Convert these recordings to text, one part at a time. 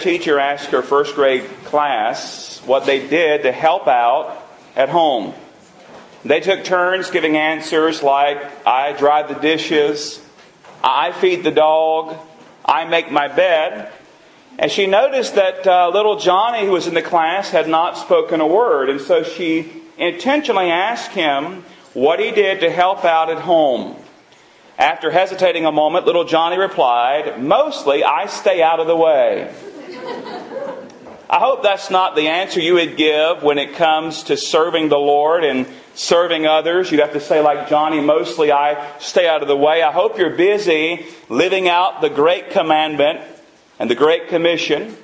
teacher asked her first grade class what they did to help out at home. They took turns giving answers like, I dry the dishes, I feed the dog, I make my bed. And she noticed that uh, little Johnny, who was in the class, had not spoken a word. And so she intentionally asked him what he did to help out at home. After hesitating a moment, little Johnny replied, Mostly I stay out of the way. I hope that's not the answer you would give when it comes to serving the Lord and serving others. You'd have to say, like Johnny, mostly I stay out of the way. I hope you're busy living out the great commandment and the great commission.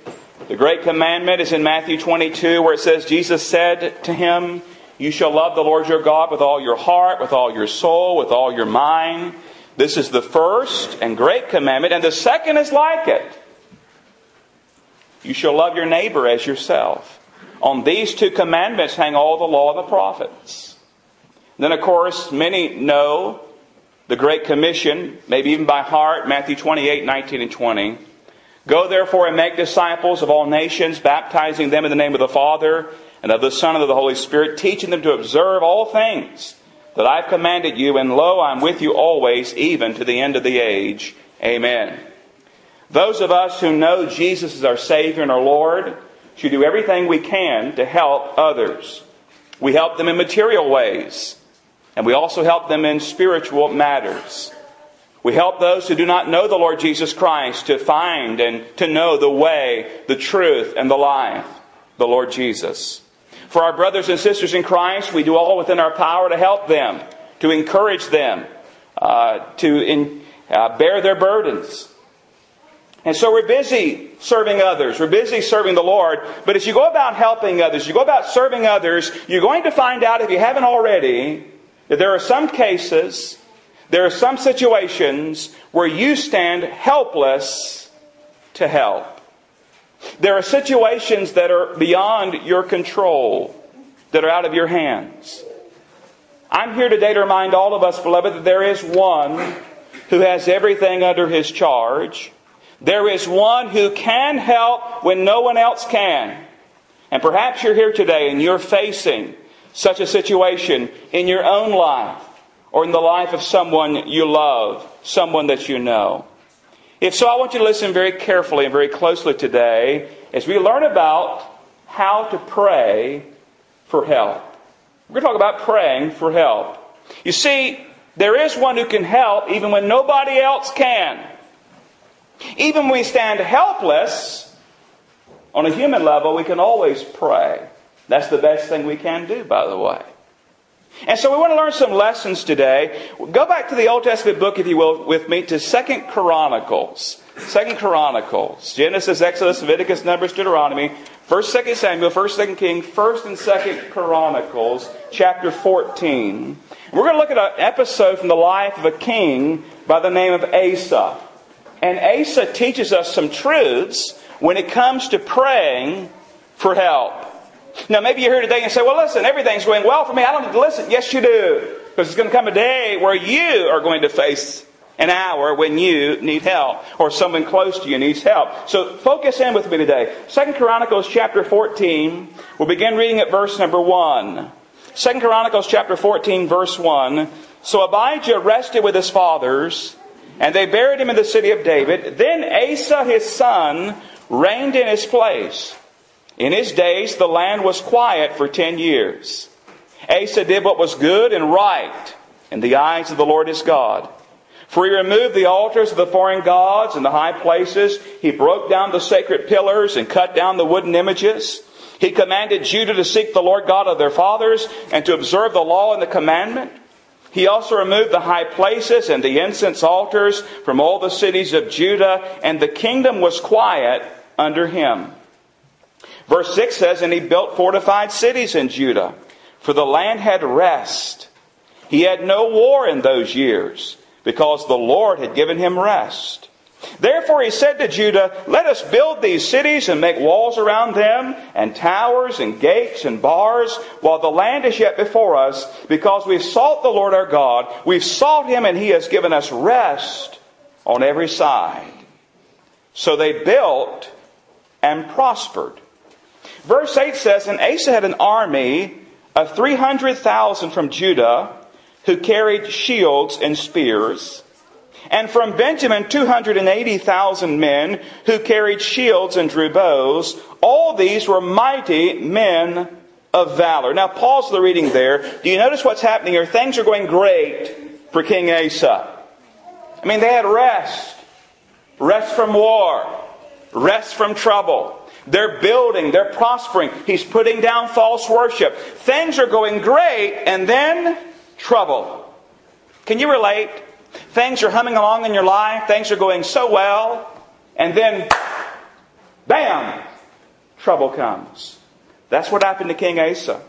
The great commandment is in Matthew 22, where it says, Jesus said to him, You shall love the Lord your God with all your heart, with all your soul, with all your mind. This is the first and great commandment, and the second is like it. You shall love your neighbor as yourself. On these two commandments hang all the law and the prophets. Then, of course, many know the Great Commission, maybe even by heart, Matthew 28, 19, and 20. Go therefore and make disciples of all nations, baptizing them in the name of the Father and of the Son and of the Holy Spirit, teaching them to observe all things that I've commanded you, and lo, I'm with you always, even to the end of the age. Amen. Those of us who know Jesus as our Savior and our Lord should do everything we can to help others. We help them in material ways, and we also help them in spiritual matters. We help those who do not know the Lord Jesus Christ to find and to know the way, the truth, and the life, the Lord Jesus. For our brothers and sisters in Christ, we do all within our power to help them, to encourage them, uh, to in, uh, bear their burdens. And so we're busy serving others. We're busy serving the Lord. But as you go about helping others, you go about serving others, you're going to find out, if you haven't already, that there are some cases, there are some situations where you stand helpless to help. There are situations that are beyond your control, that are out of your hands. I'm here today to remind all of us, beloved, that there is one who has everything under his charge. There is one who can help when no one else can. And perhaps you're here today and you're facing such a situation in your own life or in the life of someone you love, someone that you know. If so, I want you to listen very carefully and very closely today as we learn about how to pray for help. We're going to talk about praying for help. You see, there is one who can help even when nobody else can. Even when we stand helpless, on a human level, we can always pray. That's the best thing we can do, by the way. And so we want to learn some lessons today. Go back to the Old Testament book, if you will, with me to Second Chronicles. Second Chronicles. Genesis, Exodus, Leviticus, Numbers, Deuteronomy. First, Second Samuel, First, Second King, First and Second Chronicles, chapter 14. We're going to look at an episode from the life of a king by the name of Asa. And Asa teaches us some truths when it comes to praying for help. Now, maybe you're here today and say, well, listen, everything's going well for me. I don't need to listen. Yes, you do. Because it's going to come a day where you are going to face an hour when you need help or someone close to you needs help. So focus in with me today. Second Chronicles chapter 14. We'll begin reading at verse number 1. Second Chronicles chapter 14 verse 1. So Abijah rested with his fathers and they buried him in the city of David. Then Asa his son reigned in his place. In his days, the land was quiet for ten years. Asa did what was good and right in the eyes of the Lord his God. For he removed the altars of the foreign gods and the high places. He broke down the sacred pillars and cut down the wooden images. He commanded Judah to seek the Lord God of their fathers and to observe the law and the commandment. He also removed the high places and the incense altars from all the cities of Judah, and the kingdom was quiet under him. Verse 6 says, And he built fortified cities in Judah, for the land had rest. He had no war in those years, because the Lord had given him rest. Therefore he said to Judah, Let us build these cities and make walls around them, and towers and gates and bars, while the land is yet before us, because we've sought the Lord our God. We've sought him, and he has given us rest on every side. So they built and prospered. Verse 8 says, And Asa had an army of 300,000 from Judah who carried shields and spears, and from Benjamin 280,000 men who carried shields and drew bows. All these were mighty men of valor. Now pause the reading there. Do you notice what's happening here? Things are going great for King Asa. I mean, they had rest. Rest from war. Rest from trouble. They're building, they're prospering. He's putting down false worship. Things are going great, and then trouble. Can you relate? Things are humming along in your life, things are going so well, and then, bam, trouble comes. That's what happened to King Asa.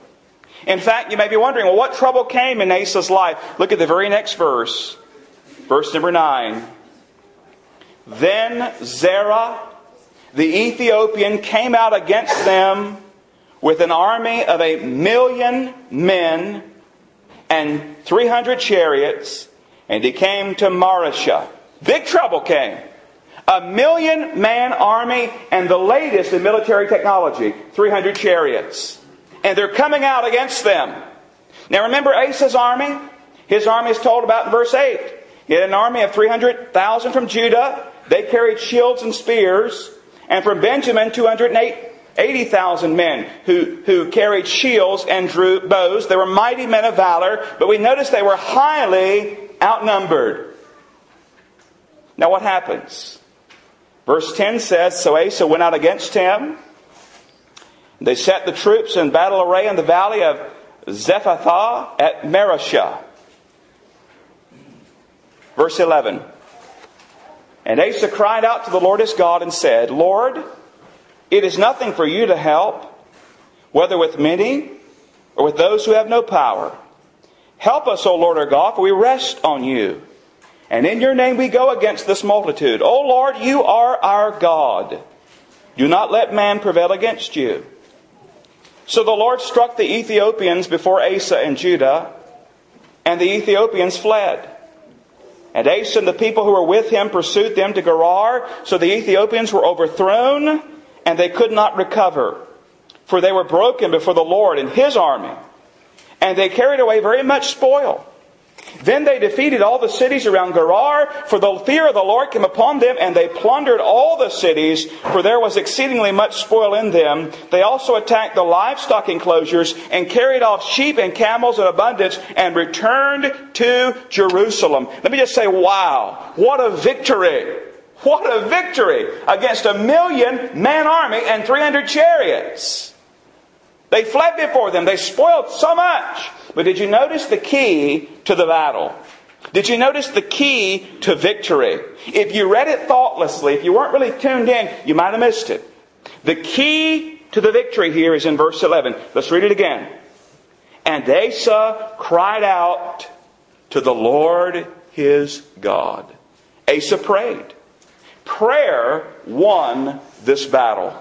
In fact, you may be wondering, well, what trouble came in Asa's life? Look at the very next verse. Verse number 9. Then Zerah, the Ethiopian, came out against them with an army of a million men and 300 chariots, and he came to Mareshah. Big trouble came. A million man army and the latest in military technology, 300 chariots. And they're coming out against them. Now remember Asa's army? His army is told about in verse 8. He had an army of 300,000 from Judah. They carried shields and spears. And from Benjamin, 280,000 men who, who carried shields and drew bows. They were mighty men of valor, but we notice they were highly outnumbered. Now what happens? Verse 10 says, So Asa went out against him. They set the troops in battle array in the valley of Zephathah at Mareshah. Verse 11. And Asa cried out to the Lord his God and said, Lord, it is nothing for you to help, whether with many or with those who have no power. Help us, O Lord our God, for we rest on you. And in your name we go against this multitude. O Lord, you are our God. Do not let man prevail against you. So the Lord struck the Ethiopians before Asa and Judah, and the Ethiopians fled. And Asa and the people who were with him pursued them to Gerar, so the Ethiopians were overthrown and they could not recover, for they were broken before the Lord and his army, and they carried away very much spoil. Then they defeated all the cities around Gerar, for the fear of the Lord came upon them, and they plundered all the cities, for there was exceedingly much spoil in them. They also attacked the livestock enclosures, and carried off sheep and camels in abundance, and returned to Jerusalem. Let me just say, wow, what a victory! What a victory against a million man army and 300 chariots. They fled before them. They spoiled so much. But did you notice the key to the battle? Did you notice the key to victory? If you read it thoughtlessly, if you weren't really tuned in, you might have missed it. The key to the victory here is in verse 11. Let's read it again. And Asa cried out to the Lord his God. Asa prayed. Prayer won this battle.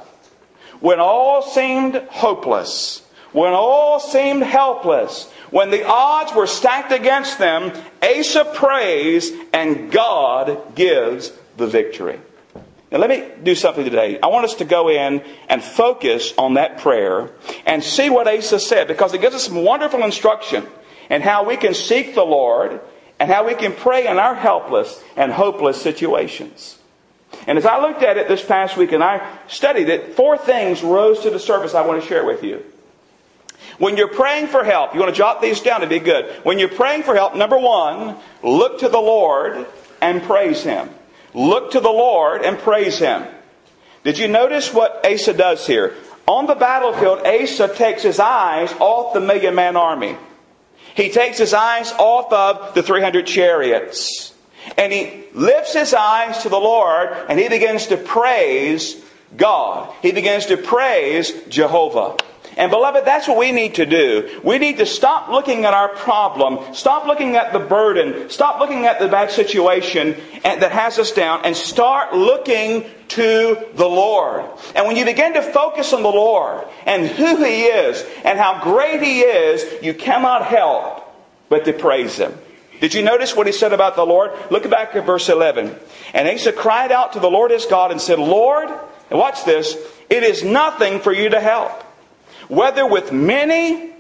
When all seemed hopeless, when all seemed helpless, when the odds were stacked against them, Asa prays and God gives the victory. Now let me do something today. I want us to go in and focus on that prayer and see what Asa said because it gives us some wonderful instruction in how we can seek the Lord and how we can pray in our helpless and hopeless situations. And as I looked at it this past week and I studied it, four things rose to the surface I want to share with you. When you're praying for help, you want to jot these down to be good. When you're praying for help, number one, look to the Lord and praise Him. Look to the Lord and praise Him. Did you notice what Asa does here? On the battlefield, Asa takes his eyes off the million man army. He takes his eyes off of the 300 chariots. And he lifts his eyes to the Lord and he begins to praise God. He begins to praise Jehovah. And beloved, that's what we need to do. We need to stop looking at our problem, stop looking at the burden, stop looking at the bad situation that has us down, and start looking to the Lord. And when you begin to focus on the Lord and who He is and how great He is, you cannot help but to praise Him. Did you notice what he said about the Lord? Look back at verse 11. And Asa cried out to the Lord his God and said, Lord, And watch this. It is nothing for you to help, whether with many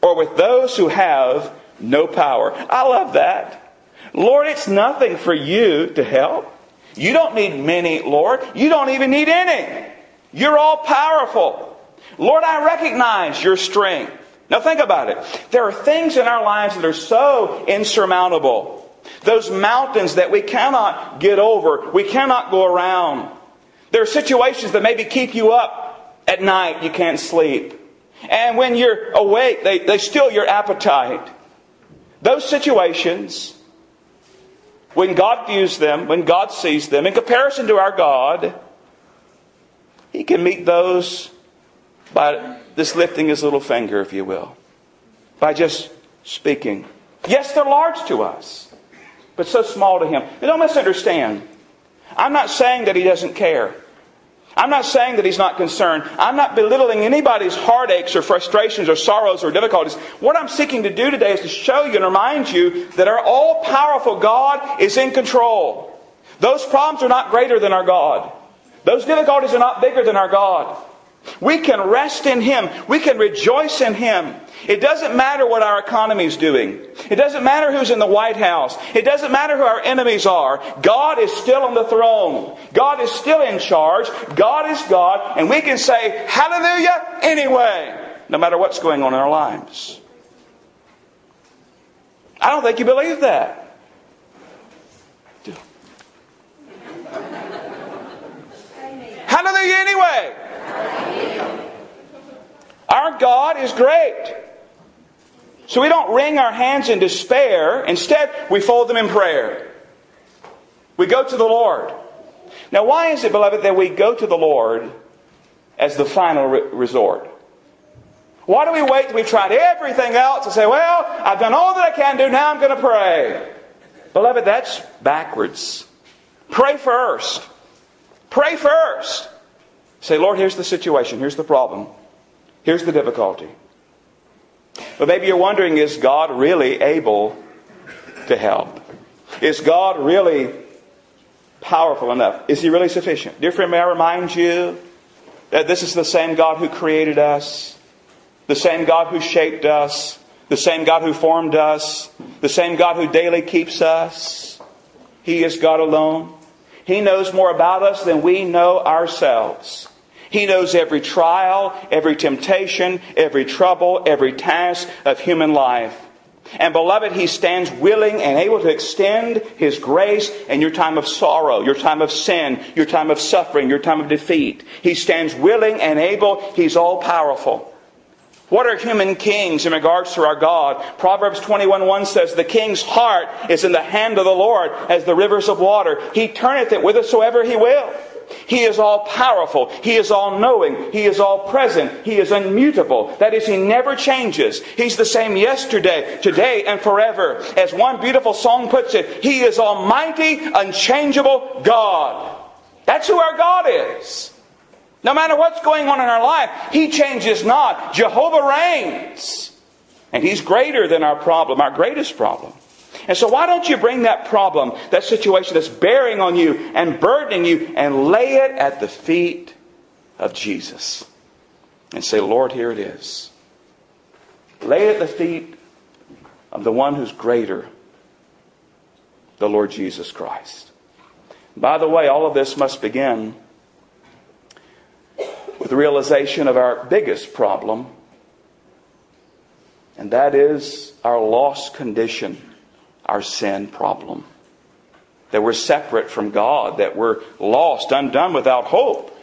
or with those who have no power. I love that. Lord, it's nothing for you to help. You don't need many, Lord. You don't even need any. You're all powerful. Lord, I recognize your strength. Now think about it. There are things in our lives that are so insurmountable. Those mountains that we cannot get over, we cannot go around. There are situations that maybe keep you up at night, you can't sleep. And when you're awake, they, they steal your appetite. Those situations, when God views them, when God sees them, in comparison to our God, He can meet those by this lifting His little finger, if you will, by just speaking. Yes, they're large to us, but so small to Him. And don't misunderstand. I'm not saying that He doesn't care. I'm not saying that he's not concerned. I'm not belittling anybody's heartaches or frustrations or sorrows or difficulties. What I'm seeking to do today is to show you and remind you that our all powerful God is in control. Those problems are not greater than our God. Those difficulties are not bigger than our God. We can rest in Him. We can rejoice in Him. It doesn't matter what our economy is doing. It doesn't matter who's in the White House. It doesn't matter who our enemies are. God is still on the throne. God is still in charge. God is God. And we can say hallelujah anyway, no matter what's going on in our lives. I don't think you believe that. Hallelujah anyway. Our God is great. So we don't wring our hands in despair. Instead, we fold them in prayer. We go to the Lord. Now, why is it, beloved, that we go to the Lord as the final re- resort? Why do we wait till we've tried everything else and say, well, I've done all that I can do, now I'm going to pray? Beloved, that's backwards. Pray first. Pray first. Say, Lord, here's the situation. Here's the problem. Here's the difficulty. But maybe you're wondering is God really able to help? Is God really powerful enough? Is He really sufficient? Dear friend, may I remind you that this is the same God who created us, the same God who shaped us, the same God who formed us, the same God who daily keeps us. He is God alone. He knows more about us than we know ourselves. He knows every trial, every temptation, every trouble, every task of human life. And beloved, He stands willing and able to extend His grace in your time of sorrow, your time of sin, your time of suffering, your time of defeat. He stands willing and able. He's all powerful. What are human kings in regards to our God? Proverbs 21 1 says, The king's heart is in the hand of the Lord as the rivers of water. He turneth it whithersoever he will. He is all powerful. He is all knowing. He is all present. He is unmutable. That is, He never changes. He's the same yesterday, today, and forever. As one beautiful song puts it, He is Almighty, unchangeable God. That's who our God is. No matter what's going on in our life, He changes not. Jehovah reigns. And He's greater than our problem, our greatest problem. And so why don't you bring that problem, that situation that's bearing on you and burdening you, and lay it at the feet of Jesus? And say, Lord, here it is. Lay it at the feet of the one who's greater, the Lord Jesus Christ. By the way, all of this must begin with the realization of our biggest problem, and that is our lost condition our sin problem. That we're separate from God, that we're lost, undone without hope.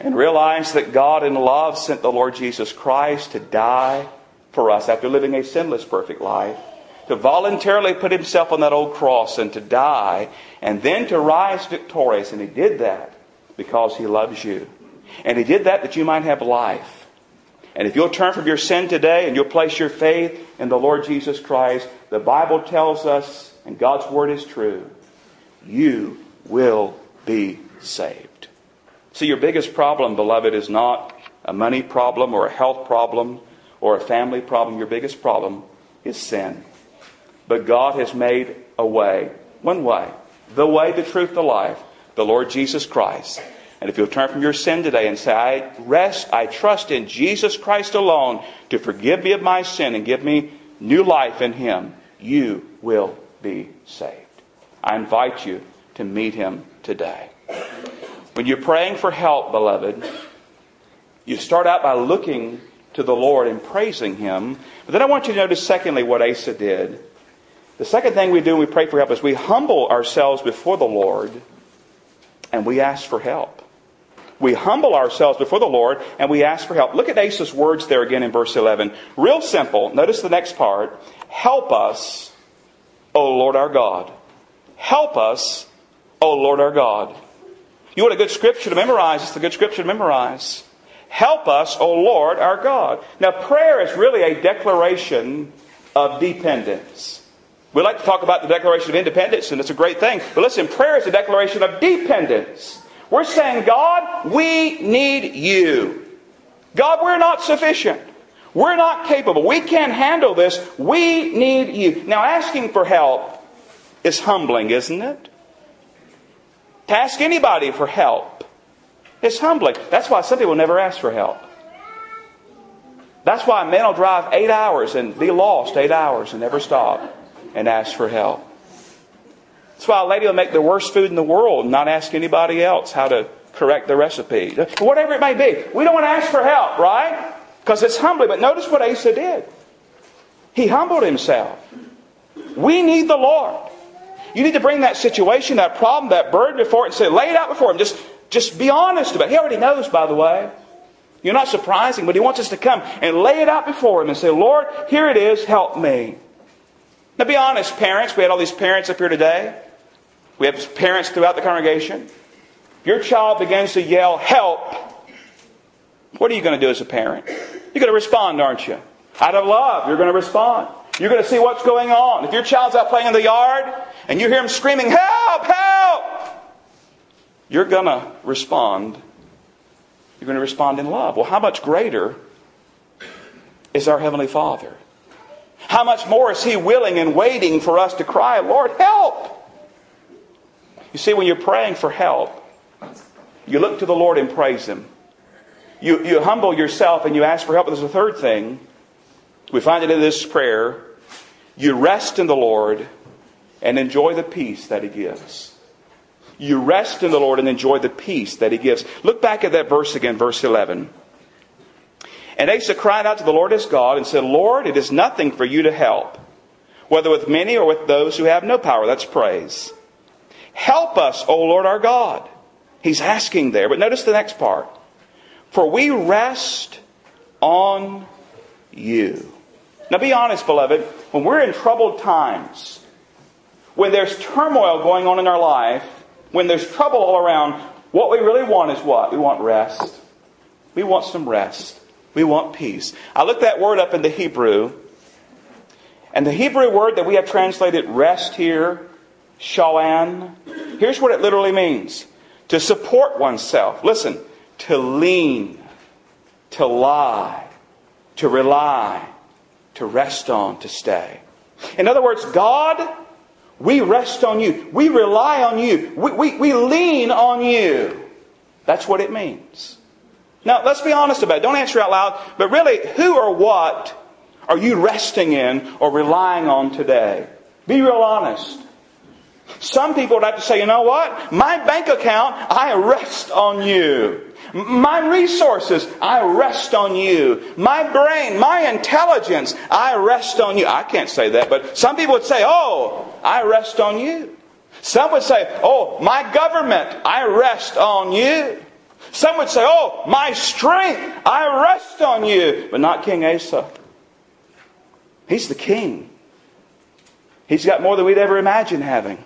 And realize that God in love sent the Lord Jesus Christ to die for us after living a sinless, perfect life, to voluntarily put himself on that old cross and to die, and then to rise victorious. And he did that because he loves you. And he did that that you might have life. And if you'll turn from your sin today and you'll place your faith in the Lord Jesus Christ, the Bible tells us, and God's Word is true, you will be saved. See, your biggest problem, beloved, is not a money problem or a health problem or a family problem. Your biggest problem is sin. But God has made a way, one way, the way, the truth, the life, the Lord Jesus Christ, And if you'll turn from your sin today and say, I rest, I trust in Jesus Christ alone to forgive me of my sin and give me new life in Him, you will be saved. I invite you to meet Him today. When you're praying for help, beloved, you start out by looking to the Lord and praising Him. But then I want you to notice, secondly, what Asa did. The second thing we do when we pray for help is we humble ourselves before the Lord and we ask for help. We humble ourselves before the Lord and we ask for help. Look at Asa's words there again in verse 11. Real simple. Notice the next part. Help us, O Lord our God. Help us, O Lord our God. You want a good scripture to memorize? It's a good scripture to memorize. Help us, O Lord our God. Now, prayer is really a declaration of dependence. We like to talk about the Declaration of Independence, and it's a great thing. But listen, prayer is a declaration of dependence. We're saying, God, we need you. God, we're not sufficient. We're not capable. We can't handle this. We need you. Now, asking for help is humbling, isn't it? To ask anybody for help is humbling. That's why some people never ask for help. That's why men will drive eight hours and be lost eight hours and never stop and ask for help. That's why a lady will make the worst food in the world and not ask anybody else how to correct the recipe. Whatever it may be. We don't want to ask for help, right? Because it's humbling. But notice what Asa did. He humbled himself. We need the Lord. You need to bring that situation, that problem, that burden before it and say, lay it out before him. Just, just be honest about it. He already knows, by the way. You're not surprising, but he wants us to come and lay it out before him and say, Lord, here it is, help me. Now be honest, parents. We had all these parents up here today. We have parents throughout the congregation. If Your child begins to yell, help. What are you going to do as a parent? You're going to respond, aren't you? Out of love, you're going to respond. You're going to see what's going on. If your child's out playing in the yard and you hear him screaming, Help! Help! You're going to respond. You're going to respond in love. Well, how much greater is our Heavenly Father? How much more is He willing and waiting for us to cry, Lord, help! You see, when you're praying for help, you look to the Lord and praise Him. You, you humble yourself and you ask for help. There's a third thing. We find it in this prayer. You rest in the Lord and enjoy the peace that He gives. You rest in the Lord and enjoy the peace that He gives. Look back at that verse again, verse 11. And Asa cried out to the Lord his God and said, Lord, it is nothing for you to help, whether with many or with those who have no power. That's praise. Help us, O Lord our God. He's asking there. But notice the next part. For we rest on you. Now be honest, beloved. When we're in troubled times, when there's turmoil going on in our life, when there's trouble all around, what we really want is what? We want rest. We want some rest. We want peace. I looked that word up in the Hebrew, and the Hebrew word that we have translated rest here, shalan, here's what it literally means to support oneself. Listen, to lean, to lie, to rely, to rest on, to stay. In other words, God we rest on you. We rely on you. We, we, we lean on you. That's what it means. Now, let's be honest about it. Don't answer out loud. But really, who or what are you resting in or relying on today? Be real honest. Some people would have to say, you know what? My bank account, I rest on you. My resources, I rest on you. My brain, my intelligence, I rest on you. I can't say that, but some people would say, oh, I rest on you. Some would say, oh, my government, I rest on you. Some would say, oh, my strength, I rest on you. But not King Asa. He's the king. He's got more than we'd ever imagine having.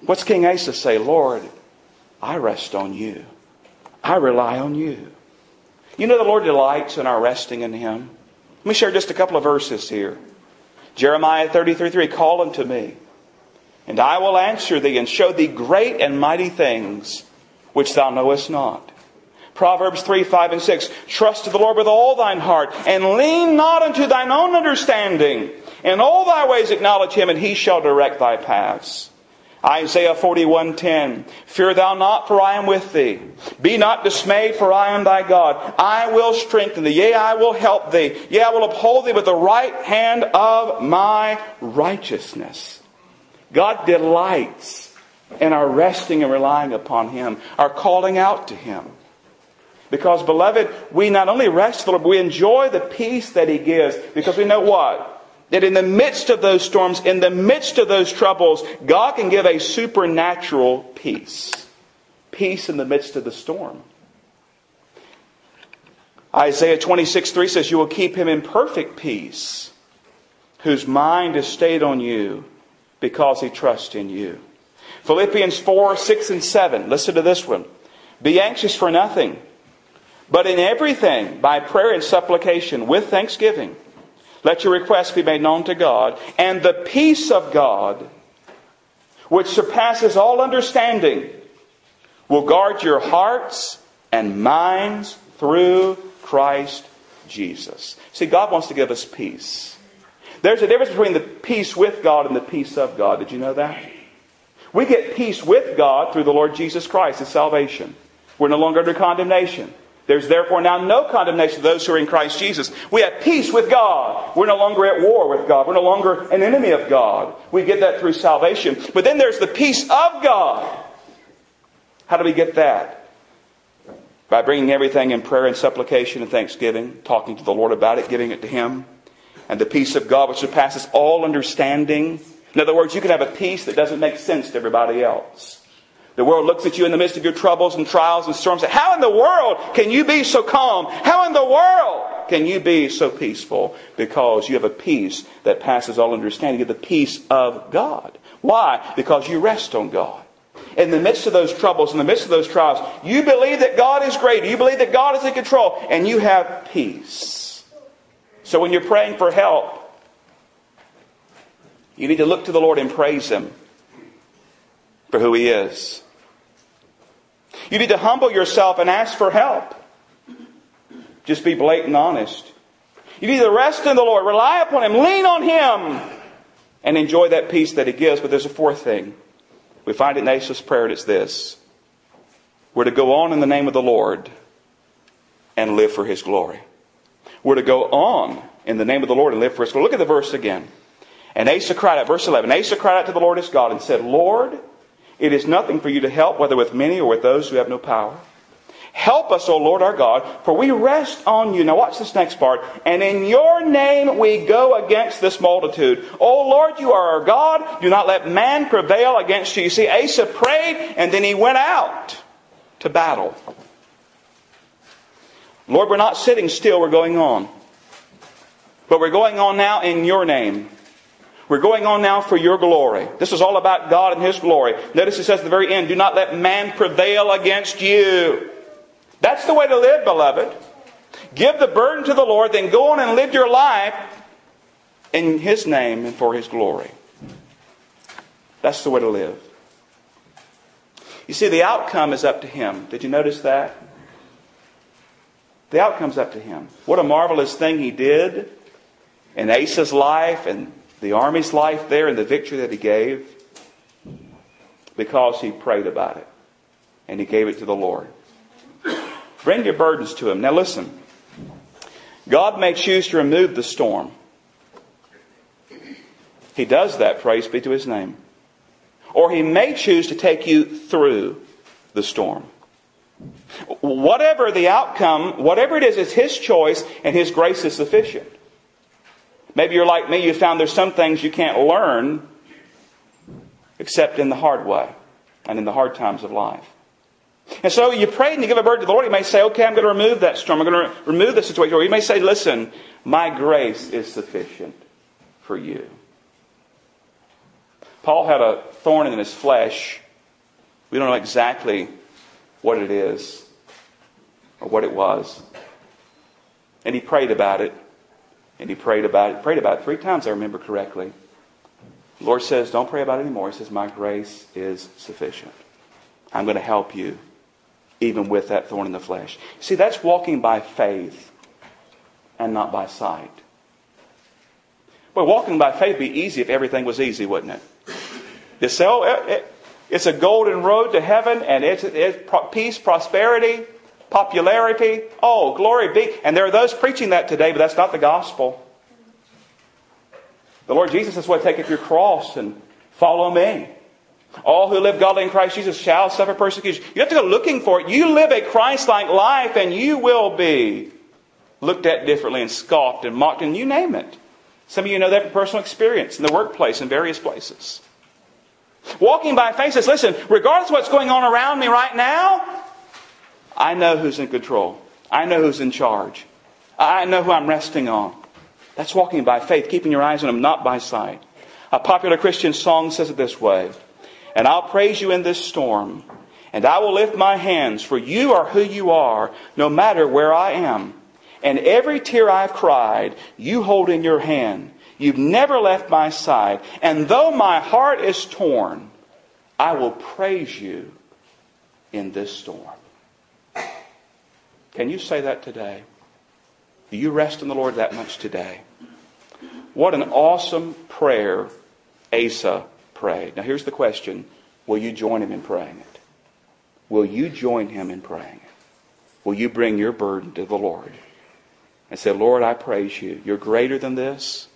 What's King Asa say? Lord, I rest on you. I rely on you. You know, the Lord delights in our resting in Him. Let me share just a couple of verses here. Jeremiah 33 3 Call unto me, and I will answer thee and show thee great and mighty things which thou knowest not. Proverbs 3 5 and 6 Trust to the Lord with all thine heart, and lean not unto thine own understanding. In all thy ways acknowledge him, and he shall direct thy paths. Isaiah 41:10 Fear thou not for I am with thee. Be not dismayed for I am thy God. I will strengthen thee. Yea I will help thee. Yea I will uphold thee with the right hand of my righteousness. God delights in our resting and relying upon him our calling out to him. Because beloved we not only rest but we enjoy the peace that he gives. Because we know what that in the midst of those storms, in the midst of those troubles, God can give a supernatural peace. Peace in the midst of the storm. Isaiah 26, 3 says, You will keep him in perfect peace, whose mind is stayed on you because he trusts in you. Philippians 4, 6, and 7. Listen to this one. Be anxious for nothing, but in everything, by prayer and supplication, with thanksgiving let your requests be made known to God, and the peace of God, which surpasses all understanding, will guard your hearts and minds through Christ Jesus. See, God wants to give us peace. There's a difference between the peace with God and the peace of God. Did you know that? We get peace with God through the Lord Jesus Christ, His salvation. We're no longer under condemnation. There's therefore now no condemnation to those who are in Christ Jesus. We have peace with God. We're no longer at war with God. We're no longer an enemy of God. We get that through salvation. But then there's the peace of God. How do we get that? By bringing everything in prayer and supplication and thanksgiving, talking to the Lord about it, giving it to Him. And the peace of God which surpasses all understanding. In other words, you can have a peace that doesn't make sense to everybody else. The world looks at you in the midst of your troubles and trials and storms. And How in the world can you be so calm? How in the world can you be so peaceful? Because you have a peace that passes all understanding. You have the peace of God. Why? Because you rest on God. In the midst of those troubles, in the midst of those trials, you believe that God is great. You believe that God is in control, and you have peace. So when you're praying for help, you need to look to the Lord and praise Him for who He is. You need to humble yourself and ask for help. Just be blatant honest. You need to rest in the Lord, rely upon Him, lean on Him, and enjoy that peace that He gives. But there's a fourth thing. We find it in Asa's prayer, and it's this. We're to go on in the name of the Lord and live for His glory. We're to go on in the name of the Lord and live for His glory. Look at the verse again. And Asa cried out, verse 11, Asa cried out to the Lord his God and said, Lord, it is nothing for you to help, whether with many or with those who have no power. Help us, O Lord our God, for we rest on you. Now watch this next part. And in your name we go against this multitude. O Lord, you are our God. Do not let man prevail against you. You see, Asa prayed and then he went out to battle. Lord, we're not sitting still, we're going on. But we're going on now in your name. We're going on now for your glory. This is all about God and His glory. Notice it says at the very end, do not let man prevail against you. That's the way to live, beloved. Give the burden to the Lord, then go on and live your life in His name and for His glory. That's the way to live. You see, the outcome is up to Him. Did you notice that? The outcome's up to Him. What a marvelous thing He did in Asa's life and the army's life there and the victory that he gave because he prayed about it and he gave it to the Lord. Bring your burdens to him. Now listen. God may choose to remove the storm. He does that, praise be to his name. Or he may choose to take you through the storm. Whatever the outcome, whatever it is, it's his choice and his grace is sufficient. Maybe you're like me, you found there's some things you can't learn except in the hard way and in the hard times of life. And so you pray and you give a burden to the Lord. You may say, okay, I'm going to remove that storm. I'm going to remove the situation. Or you may say, listen, my grace is sufficient for you. Paul had a thorn in his flesh. We don't know exactly what it is or what it was. And he prayed about it. And he prayed about it, prayed about it three times, I remember correctly. The Lord says, Don't pray about it anymore. He says, My grace is sufficient. I'm going to help you, even with that thorn in the flesh. See, that's walking by faith and not by sight. Well, walking by faith would be easy if everything was easy, wouldn't it? They say, oh, it, it, it's a golden road to heaven and it's, it's peace, prosperity, popularity. Oh, glory be. And there are those preaching that today, but that's not the gospel. The Lord Jesus says, well, take up your cross and follow me. All who live godly in Christ Jesus shall suffer persecution. You have to go looking for it. You live a Christ-like life and you will be looked at differently and scoffed and mocked and you name it. Some of you know that from personal experience in the workplace in various places. Walking by faith says, listen, regardless of what's going on around me right now, I know who's in control. I know who's in charge. I know who I'm resting on. That's walking by faith, keeping your eyes on Him, not by sight. A popular Christian song says it this way And I'll praise you in this storm, and I will lift my hands, for you are who you are, no matter where I am. And every tear I've cried, you hold in your hand. You've never left my side. And though my heart is torn, I will praise you in this storm. Can you say that today? Do you rest in the Lord that much today? What an awesome prayer Asa prayed. Now here's the question. Will you join him in praying it? Will you join him in praying it? Will you bring your burden to the Lord and say, Lord, I praise you. You're greater than this.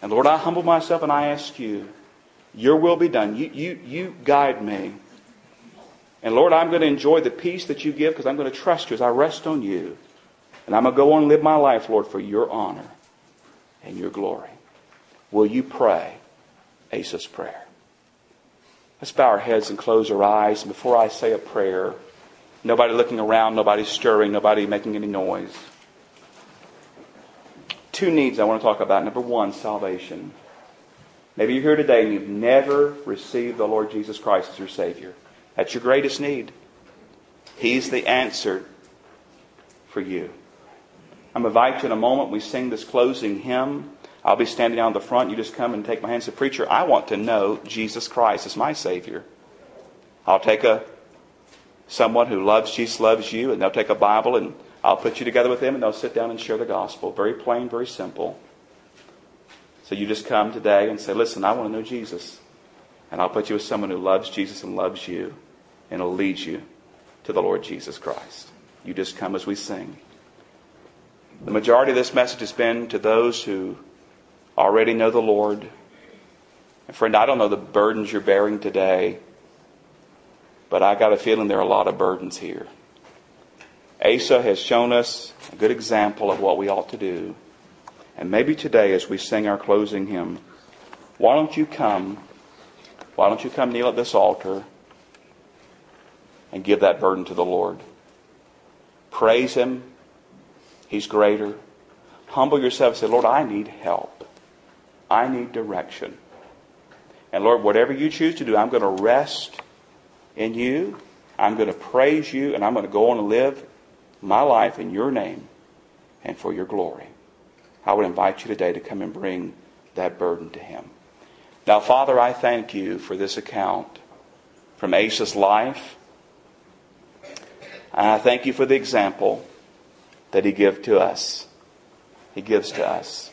And Lord, I humble myself and I ask you, your will be done. You, you, you guide me. And Lord, I'm going to enjoy the peace that you give because I'm going to trust you as I rest on you. And I'm going to go on and live my life, Lord, for your honor and your glory. Will you pray Asa's prayer? Let's bow our heads and close our eyes. And before I say a prayer, nobody looking around, nobody stirring, nobody making any noise. Two needs I want to talk about. Number one, salvation. Maybe you're here today and you've never received the Lord Jesus Christ as your Savior. That's your greatest need. He's the answer for you. I'm going to invite you in a moment. We sing this closing hymn. I'll be standing down the front. You just come and take my hand and say, Preacher, I want to know Jesus Christ as my Savior. I'll take a someone who loves Jesus, loves you, and they'll take a Bible and I'll put you together with them and they'll sit down and share the gospel. Very plain, very simple. So you just come today and say, Listen, I want to know Jesus. And I'll put you with someone who loves Jesus and loves you and will lead you to the Lord Jesus Christ. You just come as we sing. The majority of this message has been to those who already know the Lord. And friend, I don't know the burdens you're bearing today, but I got a feeling there are a lot of burdens here. Asa has shown us a good example of what we ought to do. And maybe today, as we sing our closing hymn, why don't you come why don't you come kneel at this altar and give that burden to the Lord? Praise Him. He's greater. Humble yourself and say, Lord, I need help. I need direction. And Lord, whatever you choose to do, I'm going to rest in you. I'm going to praise you, and I'm going to go on and live my life in your name and for your glory. I would invite you today to come and bring that burden to Him. Now, Father, I thank you for this account from Asa's life. And I thank you for the example that he gives to us. He gives to us.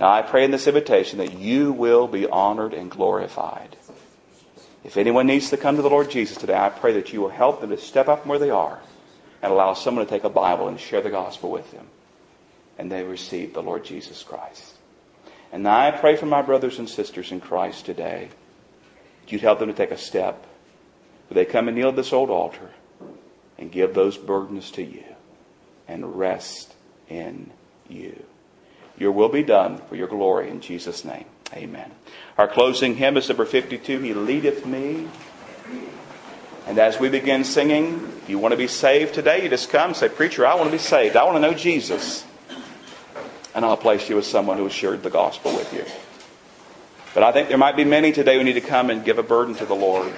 Now, I pray in this invitation that you will be honored and glorified. If anyone needs to come to the Lord Jesus today, I pray that you will help them to step up from where they are and allow someone to take a Bible and share the gospel with them. And they receive the Lord Jesus Christ. And I pray for my brothers and sisters in Christ today. You'd help them to take a step. Where they come and kneel at this old altar and give those burdens to you and rest in you. Your will be done for your glory in Jesus' name. Amen. Our closing hymn is number 52, He Leadeth Me. And as we begin singing, if you want to be saved today, you just come and say, Preacher, I want to be saved. I want to know Jesus and I'll place you with someone who has shared the gospel with you. But I think there might be many today who need to come and give a burden to the Lord.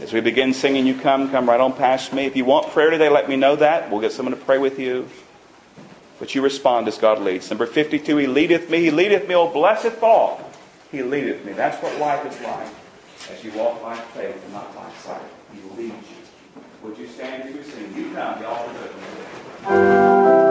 As we begin singing, you come, come right on past me. If you want prayer today, let me know that. We'll get someone to pray with you. But you respond as God leads. Number 52, He leadeth me. He leadeth me. Oh, blessed thought. He leadeth me. That's what life is like. As you walk by faith and not by sight, He leads you. Would you stand as we sing? You come, y'all.